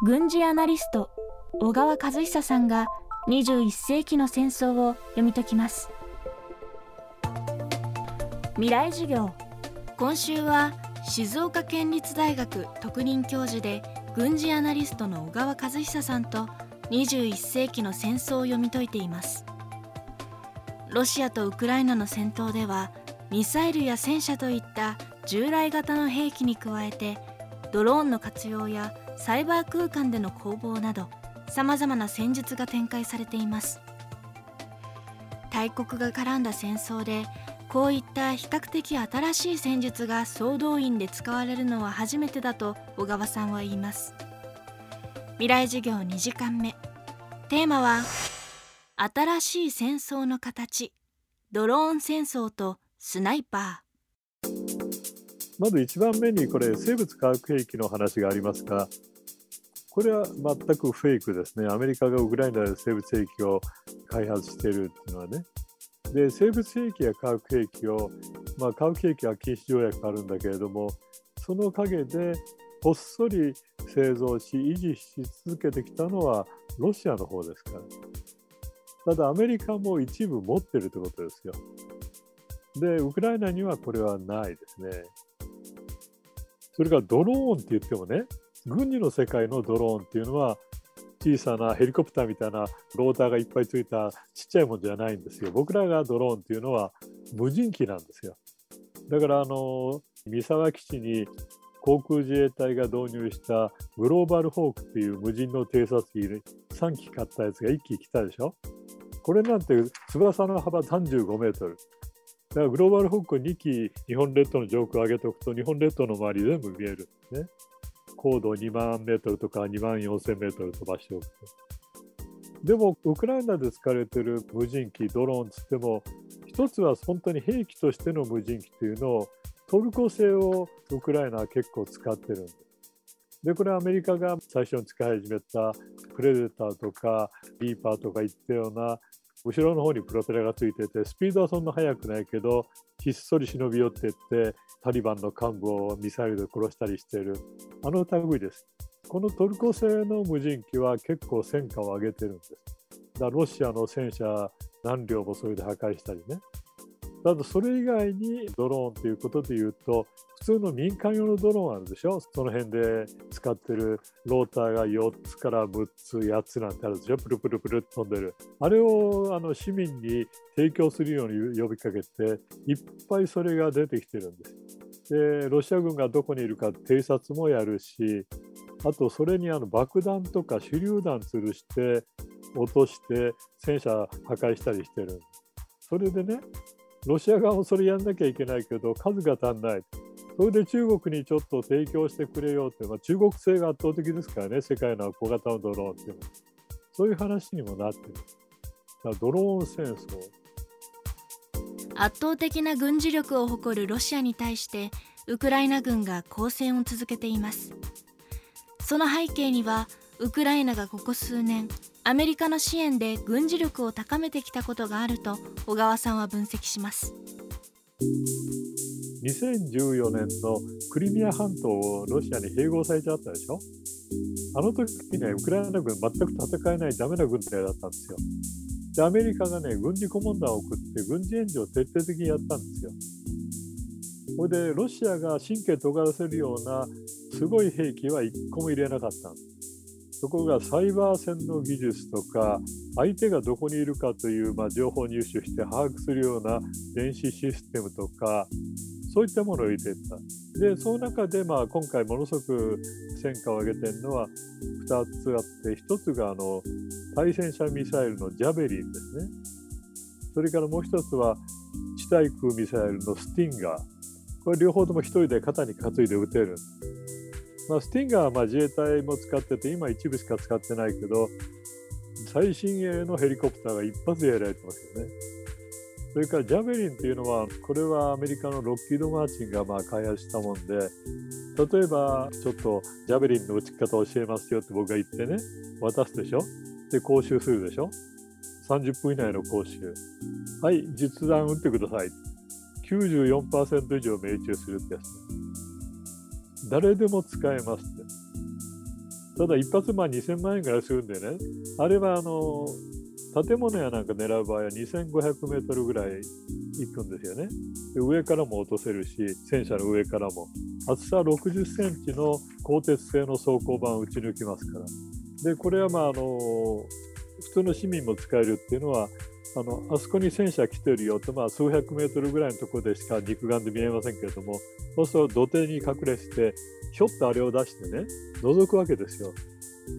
軍事アナリスト小川和久さんが21世紀の戦争を読み解きます。未来授業。今週は静岡県立大学特任教授で軍事アナリストの小川和久さんと21世紀の戦争を読み解いています。ロシアとウクライナの戦闘ではミサイルや戦車といった従来型の兵器に加えてドローンの活用やサイバー空間での攻防などさまざまな戦術が展開されています。大国が絡んだ戦争でこういった比較的新しい戦術が総動員で使われるのは初めてだと小川さんは言います。未来授業2時間目。テーマは新しい戦争の形。ドローン戦争とスナイパー。まず1番目にこれ生物化学兵器の話がありますがこれは全くフェイクですね。アメリカがウクライナで生物兵器を開発しているっていうのはね。で生物兵器や化学兵器を、まあ、化学兵器は禁止条約があるんだけれどもその陰でこっそり製造し維持し続けてきたのはロシアの方ですから。ただアメリカも一部持ってるということですよ。でウクライナにはこれはないですね。それからドローンって言ってもね軍事の世界のドローンっていうのは小さなヘリコプターみたいなローターがいっぱいついたちっちゃいものじゃないんですよ。僕らがドローンっていうのは無人機なんですよ。だからあの三沢基地に航空自衛隊が導入したグローバルホークっていう無人の偵察機3機買ったやつが1機来たでしょ。これなんて翼の幅35メートル。だからグローバルホーク2機日本列島の上空を上げておくと日本列島の周り全部見えるんですね。高度2万メートルとか2万4千メートル飛ばしておくと。でも、ウクライナで使われてる無人機、ドローンつっても、一つは本当に兵器としての無人機というのを、トルコ製をウクライナは結構使ってるんです。で、これはアメリカが最初に使い始めたプレデターとかリーパーとかいったような後ろの方にプロペラがついててスピードはそんな速くないけどひっそり忍び寄ってってタリバンの幹部をミサイルで殺したりしている。あの類です。このトルコ製の無人機は結構戦果を上げてるんです。だロシアの戦車何両もそれで破壊したりね。ただそれ以外にドローンということでいうと普通の民間用のドローンあるでしょ？その辺で使ってるローターが4つから6つ8つなんてあるでしょ？プルプルプルって飛んでる。あれをあの市民に提供するように呼びかけていっぱいそれが出てきてるんです。でロシア軍がどこにいるか偵察もやるしあとそれにあの爆弾とか手榴弾吊るして落として戦車破壊したりしてる。それでねロシア側もそれやんなきゃいけないけど数が足んない。それで中国にちょっと提供してくれようって、まあ、中国製が圧倒的ですからね、世界の小型のドローンっていうのは。そういう話にもなってる。だドローン戦争。圧倒的な軍事力を誇るロシアに対してウクライナ軍が抗戦を続けていますその背景にはウクライナがここ数年アメリカの支援で軍事力を高めてきたことがあると小川さんは分析します。2014年のクリミア半島をロシアに併合されちゃったでしょ？あの時にねウクライナ軍全く戦えないダメな軍隊だったんですよ。でアメリカがね軍事顧問団を送って軍事援助を徹底的にやったんですよ。それでロシアが神経尖らせるようなすごい兵器は1個も入れなかった。んですそこがサイバー戦の技術とか相手がどこにいるかという、まあ、情報入手して把握するような電子システムとかそういったものを入れていった。でその中で、まあ、今回ものすごく戦果を上げてるのは2つあって1つがあの対戦車ミサイルのジャベリンですね。それからもう1つは地対空ミサイルのスティンガー。これ両方とも1人で肩に担いで撃てる。まあ、スティンガーはまあ自衛隊も使ってて、今一部しか使ってないけど、最新鋭のヘリコプターが一発でやられてますよね。それからジャベリンっていうのは、これはアメリカのロッキード・マーチンがまあ開発したもんで、例えばちょっとジャベリンの撃ち方を教えますよって僕が言ってね、渡すでしょ？で、講習するでしょ ?30 分以内の講習。はい、実弾撃ってください。94%以上命中するってやつ。誰でも使えますって。ただ一発まあ2000万円ぐらいするんでねあれはあの建物やなんか狙う場合は2500メートルぐらい行くんですよね。で上からも落とせるし戦車の上からも厚さ60センチの鋼鉄製の装甲板を撃ち抜きますからでこれはまああの普通の市民も使えるっていうのはあのあそこに戦車来てるよって、まあ、数百メートルぐらいのところでしか肉眼で見えませんけれどもそうすると土手に隠れしてひょっとあれを出してね覗くわけですよ。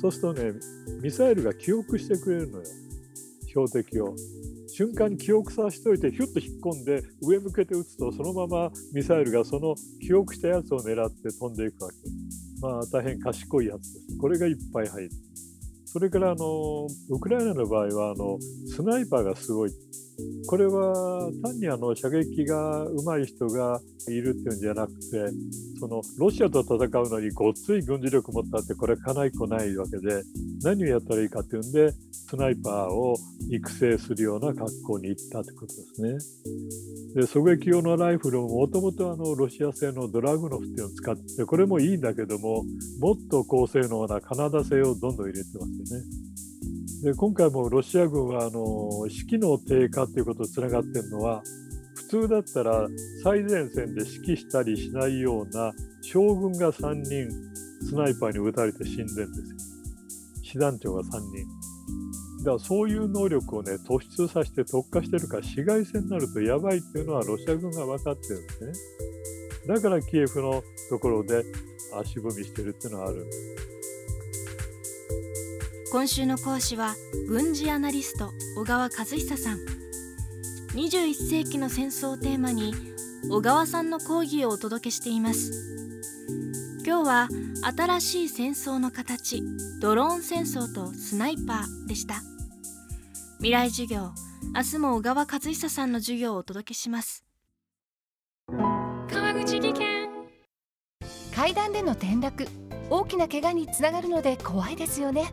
そうするとねミサイルが記憶してくれるのよ。標的を。瞬間に記憶させておいてヒュッと引っ込んで上向けて撃つとそのままミサイルがその記憶したやつを狙って飛んでいくわけ。まあ大変賢いやつです。これがいっぱい入る。それからあのウクライナの場合はあのスナイパーがすごいこれは単にあの射撃が上手い人がいるっていうんじゃなくてそのロシアと戦うのにごっつい軍事力持ったってこれかないこないわけで何をやったらいいかっていうんでスナイパーを育成するような学校に行ったってことですね。で狙撃用のライフルももともとロシア製のドラグノフっていうのを使ってこれもいいんだけどももっと高性能なカナダ製をどんどん入れてますよね。で今回もロシア軍はあの士気の低下ということとつながっているのは普通だったら最前線で指揮したりしないような将軍が3人スナイパーに撃たれて死んでるんですよ。師団長が3人。だからそういう能力をね突出させて特化してるから市街戦になるとやばいっていうのはロシア軍が分かってるんですね。だからキエフのところで足踏みしてるっていうのはあるんです。今週の講師は軍事アナリスト小川和久さん。21世紀の戦争をテーマに小川さんの講義をお届けしています。今日は新しい戦争の形ドローン戦争とスナイパーでした。未来授業明日も小川和久さんの授業をお届けします。川口技研。階段での転落大きな怪我につながるので怖いですよね